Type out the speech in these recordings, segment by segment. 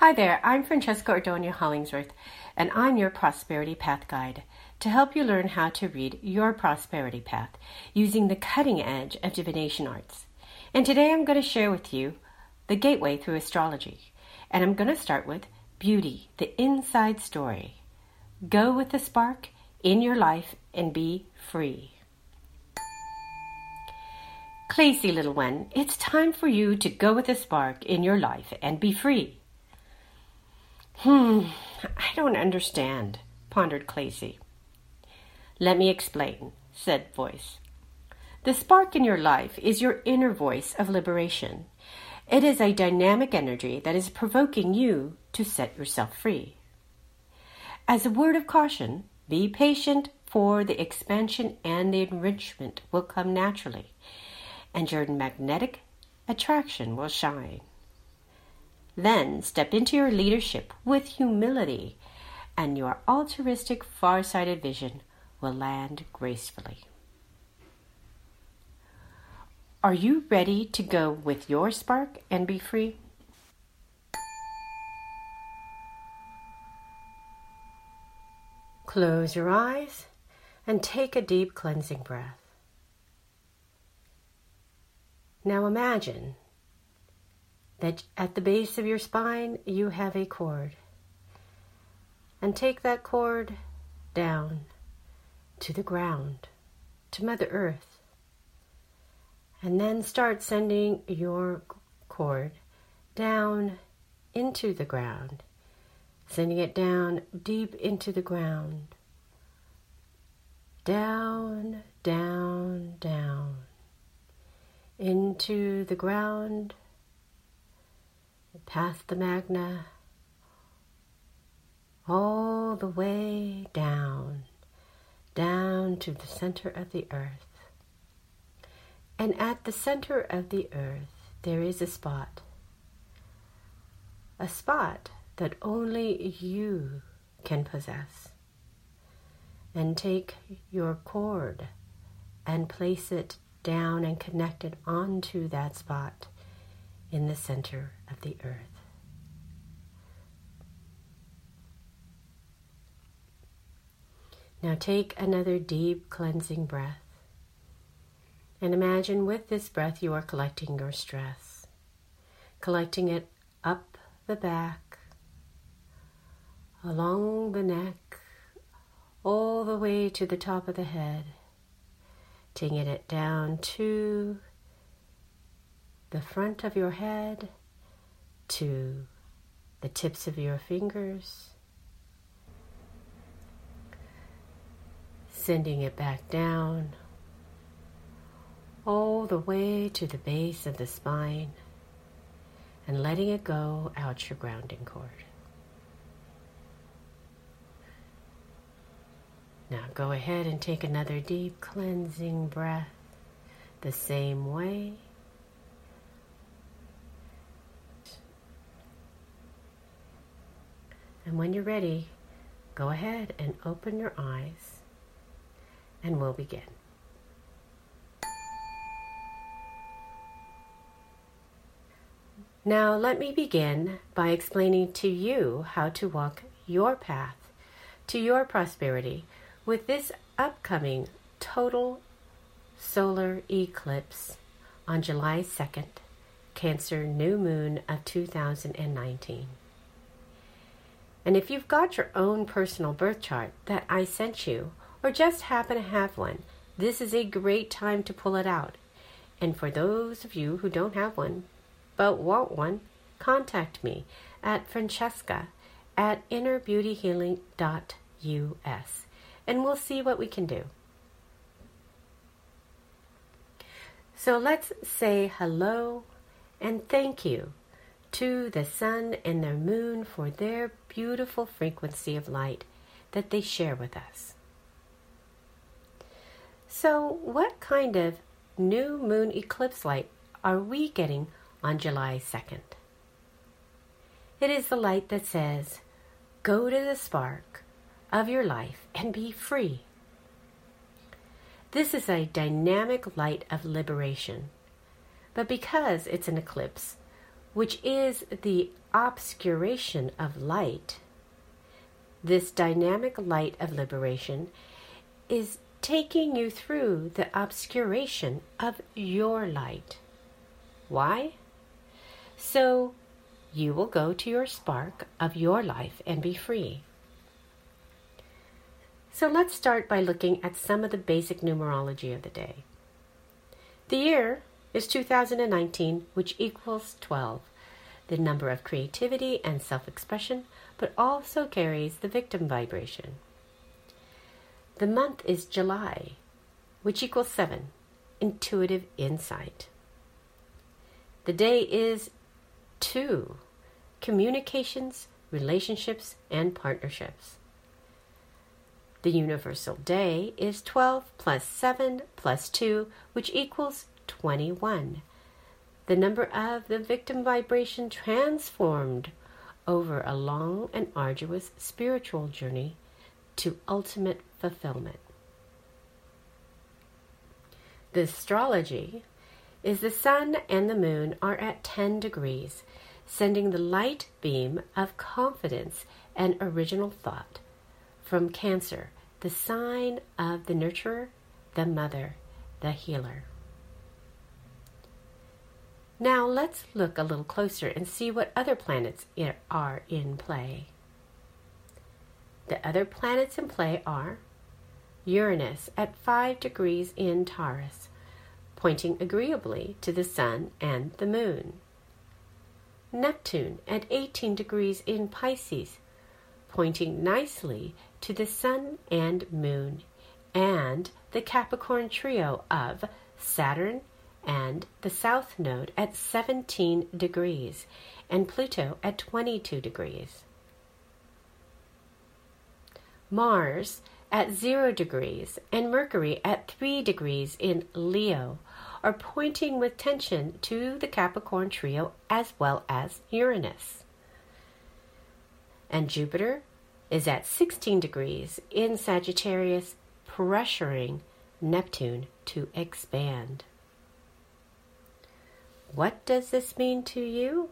Hi there, I'm Francesca Ordonia Hollingsworth, and I'm your Prosperity Path Guide to help you learn how to read your prosperity path using the cutting edge of divination arts. And today I'm going to share with you the gateway through astrology. And I'm going to start with beauty, the inside story. Go with the spark in your life and be free. Clacy, little one, it's time for you to go with the spark in your life and be free. Hmm, I don't understand, pondered Clacy. Let me explain, said Voice. The spark in your life is your inner voice of liberation. It is a dynamic energy that is provoking you to set yourself free. As a word of caution, be patient, for the expansion and the enrichment will come naturally, and your magnetic attraction will shine. Then step into your leadership with humility, and your altruistic, far sighted vision will land gracefully. Are you ready to go with your spark and be free? Close your eyes and take a deep cleansing breath. Now imagine that at the base of your spine you have a cord. And take that cord down to the ground, to Mother Earth. And then start sending your cord down into the ground, sending it down deep into the ground. Down, down, down into the ground past the magma, all the way down, down to the center of the earth. And at the center of the earth, there is a spot. A spot that only you can possess. And take your cord and place it down and connect it onto that spot in the center of the earth. Now take another deep cleansing breath. And imagine with this breath you are collecting your stress, collecting it up the back, along the neck, all the way to the top of the head, taking it down to the front of your head to the tips of your fingers, sending it back down all the way to the base of the spine and letting it go out your grounding cord. Now go ahead and take another deep cleansing breath the same way. And when you're ready, go ahead and open your eyes and we'll begin. Now, let me begin by explaining to you how to walk your path to your prosperity with this upcoming total solar eclipse on July 2nd, Cancer new moon of 2019. And if you've got your own personal birth chart that I sent you, or just happen to have one, this is a great time to pull it out. And for those of you who don't have one, but want one, contact me at Francesca at innerbeautyhealing.us and we'll see what we can do. So let's say hello and thank you to the sun and the moon for their beautiful frequency of light that they share with us. So, what kind of new moon eclipse light are we getting on July 2nd? It is the light that says, Go to the spark of your life and be free. This is a dynamic light of liberation. But because it's an eclipse, which is the obscuration of light, this dynamic light of liberation, is taking you through the obscuration of your light. Why? So you will go to your spark of your life and be free. So let's start by looking at some of the basic numerology of the day. The year is 2019, which equals 12, the number of creativity and self expression, but also carries the victim vibration. The month is July, which equals 7, intuitive insight. The day is 2, communications, relationships, and partnerships. The universal day is 12 plus 7 plus 2, which equals 21. The number of the victim vibration transformed over a long and arduous spiritual journey to ultimate fulfillment. The astrology is the sun and the moon are at 10 degrees, sending the light beam of confidence and original thought from Cancer, the sign of the nurturer, the mother, the healer. Now let's look a little closer and see what other planets are in play. The other planets in play are Uranus at 5 degrees in Taurus, pointing agreeably to the Sun and the Moon. Neptune at 18 degrees in Pisces, pointing nicely to the Sun and Moon, and the Capricorn trio of Saturn and the South Node at 17 degrees, and Pluto at 22 degrees. Mars at 0 degrees and Mercury at 3 degrees in Leo are pointing with tension to the Capricorn trio as well as Uranus. And Jupiter is at 16 degrees in Sagittarius, pressuring Neptune to expand. What does this mean to you?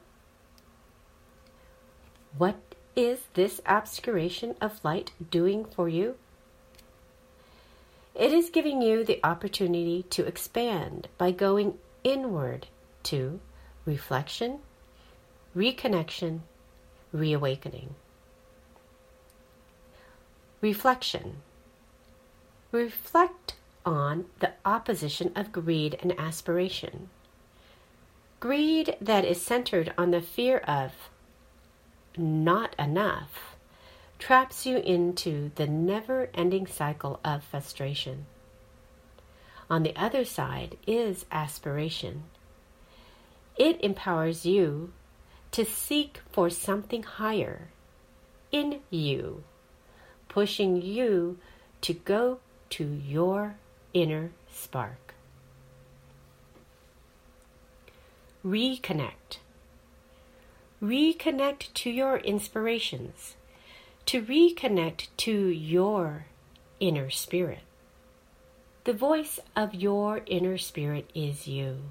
What is this obscuration of light doing for you? It is giving you the opportunity to expand by going inward to reflection, reconnection, reawakening. Reflection. Reflect on the opposition of greed and aspiration. Greed that is centered on the fear of not enough traps you into the never ending cycle of frustration. On the other side is aspiration. It empowers you to seek for something higher in you pushing you to go to your inner spark. Reconnect. Reconnect to your inspirations, to reconnect to your inner spirit. The voice of your inner spirit is you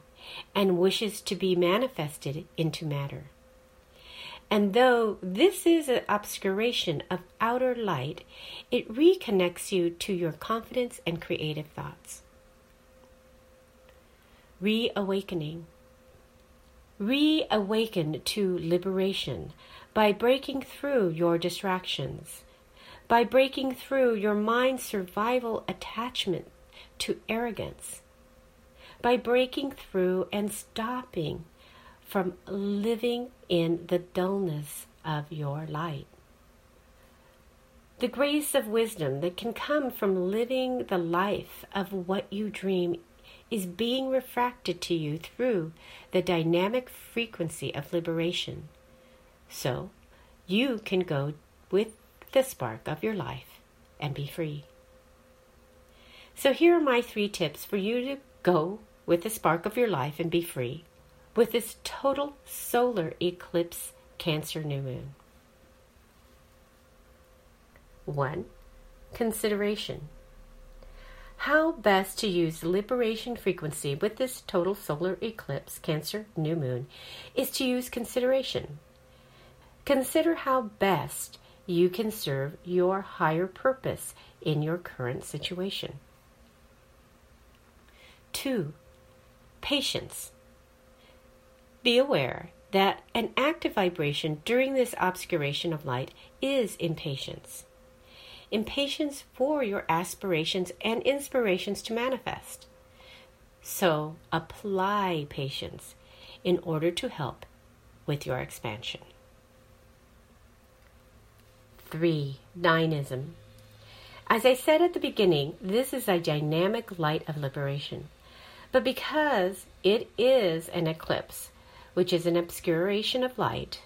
and wishes to be manifested into matter. And though this is an obscuration of outer light, it reconnects you to your confidence and creative thoughts. Reawakening. Reawaken to liberation by breaking through your distractions, by breaking through your mind's survival attachment to arrogance, by breaking through and stopping from living in the dullness of your light. The grace of wisdom that can come from living the life of what you dream is being refracted to you through the dynamic frequency of liberation. So you can go with the spark of your life and be free. So here are my three tips for you to go with the spark of your life and be free with this total solar eclipse Cancer new moon. 1. Consideration. How best to use liberation frequency with this total solar eclipse Cancer new moon is to use consideration. Consider how best you can serve your higher purpose in your current situation. Two, patience. Be aware that an active vibration during this obscuration of light is impatience. Impatience for your aspirations and inspirations to manifest. So apply patience in order to help with your expansion. 3. Dynamism. As I said at the beginning, this is a dynamic light of liberation. But because it is an eclipse, which is an obscuration of light,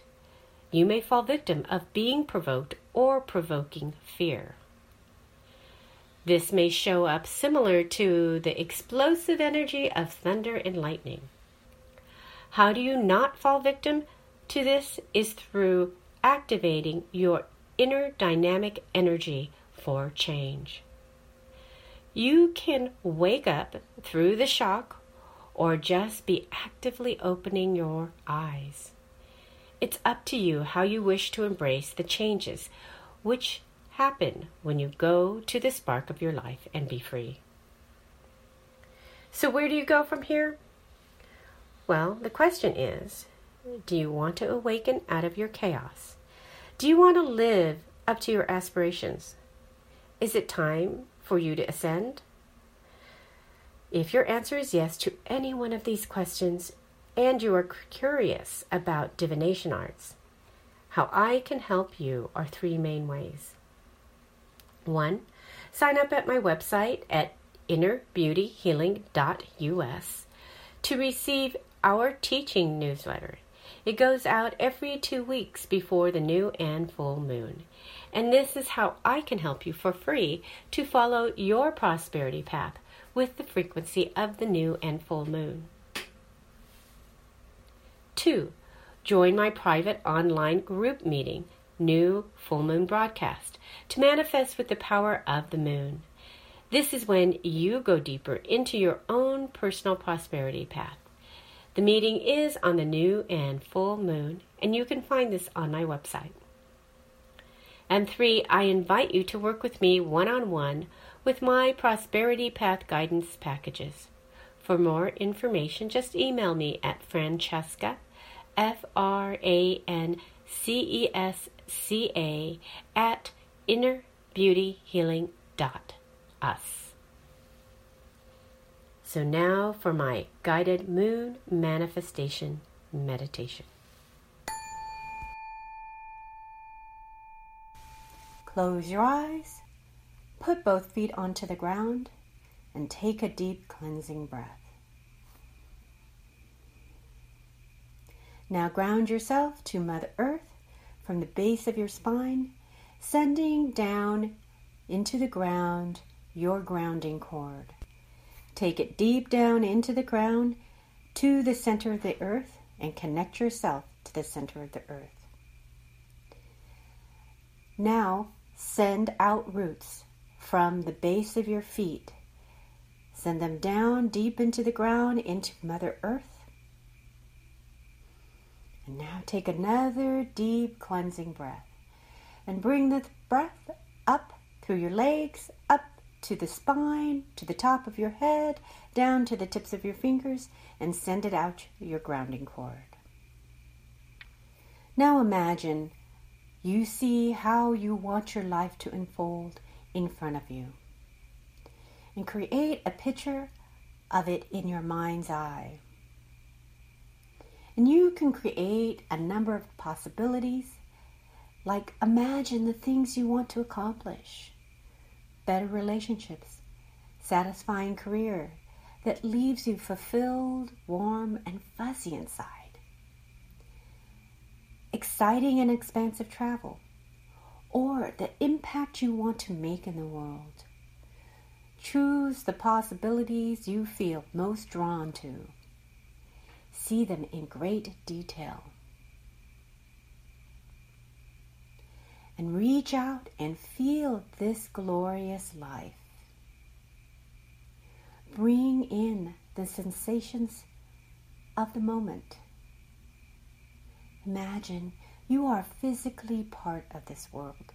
you may fall victim of being provoked or provoking fear. This may show up similar to the explosive energy of thunder and lightning. How do you not fall victim to this is through activating your inner dynamic energy for change. You can wake up through the shock or just be actively opening your eyes. It's up to you how you wish to embrace the changes which happen when you go to the spark of your life and be free. So, where do you go from here? Well, the question is do you want to awaken out of your chaos? Do you want to live up to your aspirations? Is it time for you to ascend? If your answer is yes to any one of these questions and you are curious about divination arts, how I can help you are three main ways. One, sign up at my website at innerbeautyhealing.us to receive our teaching newsletter. It goes out every two weeks before the new and full moon. And this is how I can help you for free to follow your prosperity path with the frequency of the new and full moon. 2. Join my private online group meeting, New Full Moon Broadcast, to manifest with the power of the moon. This is when you go deeper into your own personal prosperity path. The meeting is on the new and full moon, and you can find this on my website. And three, I invite you to work with me one on one with my Prosperity Path guidance packages. For more information, just email me at Francesca, F R A N C E S C A, at innerbeautyhealing.us. So now for my guided moon manifestation meditation. Close your eyes Put both feet onto the ground and take a deep cleansing breath. Now ground yourself to Mother Earth from the base of your spine, sending down into the ground your grounding cord. Take it deep down into the ground to the center of the earth and connect yourself to the center of the earth. Now send out roots from the base of your feet. Send them down deep into the ground, into Mother Earth. Now take another deep cleansing breath. And bring the breath up through your legs, up to the spine, to the top of your head, down to the tips of your fingers, and send it out your grounding cord. Now imagine you see how you want your life to unfold in front of you. And create a picture of it in your mind's eye. And you can create a number of possibilities, like imagine the things you want to accomplish. Better relationships, satisfying career that leaves you fulfilled, warm, and fuzzy inside, exciting and expansive travel. Or the impact you want to make in the world. Choose the possibilities you feel most drawn to. See them in great detail. And reach out and feel this glorious life. Bring in the sensations of the moment. Imagine You are physically part of this world.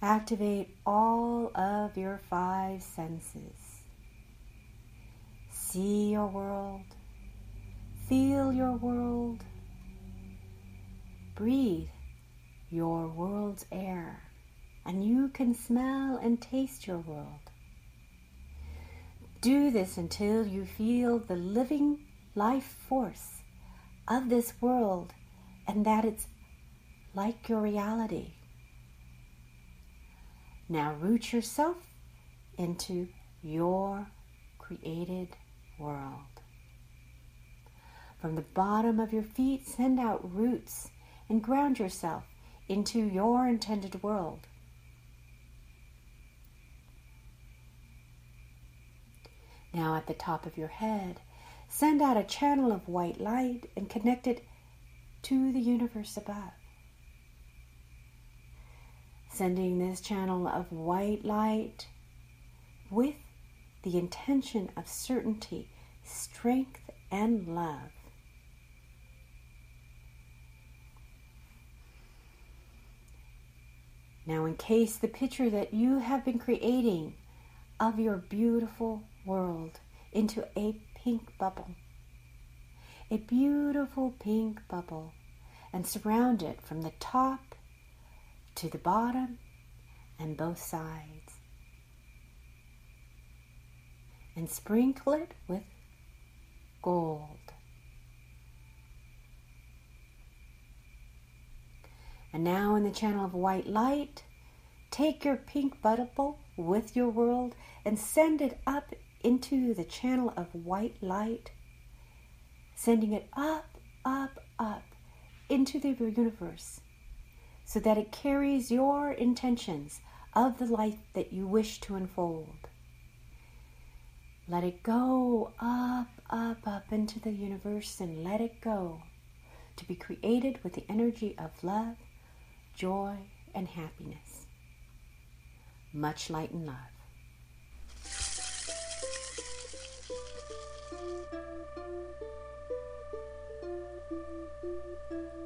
Activate all of your five senses. See your world. Feel your world. Breathe your world's air, and you can smell and taste your world. Do this until you feel the living life force of this world and that it's like your reality. Now root yourself into your created world. From the bottom of your feet, send out roots and ground yourself into your intended world. Now, at the top of your head, send out a channel of white light and connect it to the universe above. Sending this channel of white light with the intention of certainty, strength, and love. Now, encase the picture that you have been creating of your beautiful world into a pink bubble. A beautiful pink bubble and surround it from the top to the bottom and both sides. And sprinkle it with gold. And now, in the channel of white light, take your pink bubble with your world and send it up into the channel of white light, sending it up, up, up into the universe so that it carries your intentions of the life that you wish to unfold. Let it go up, up, up into the universe and let it go to be created with the energy of love, joy, and happiness. Much light and love. Thank you.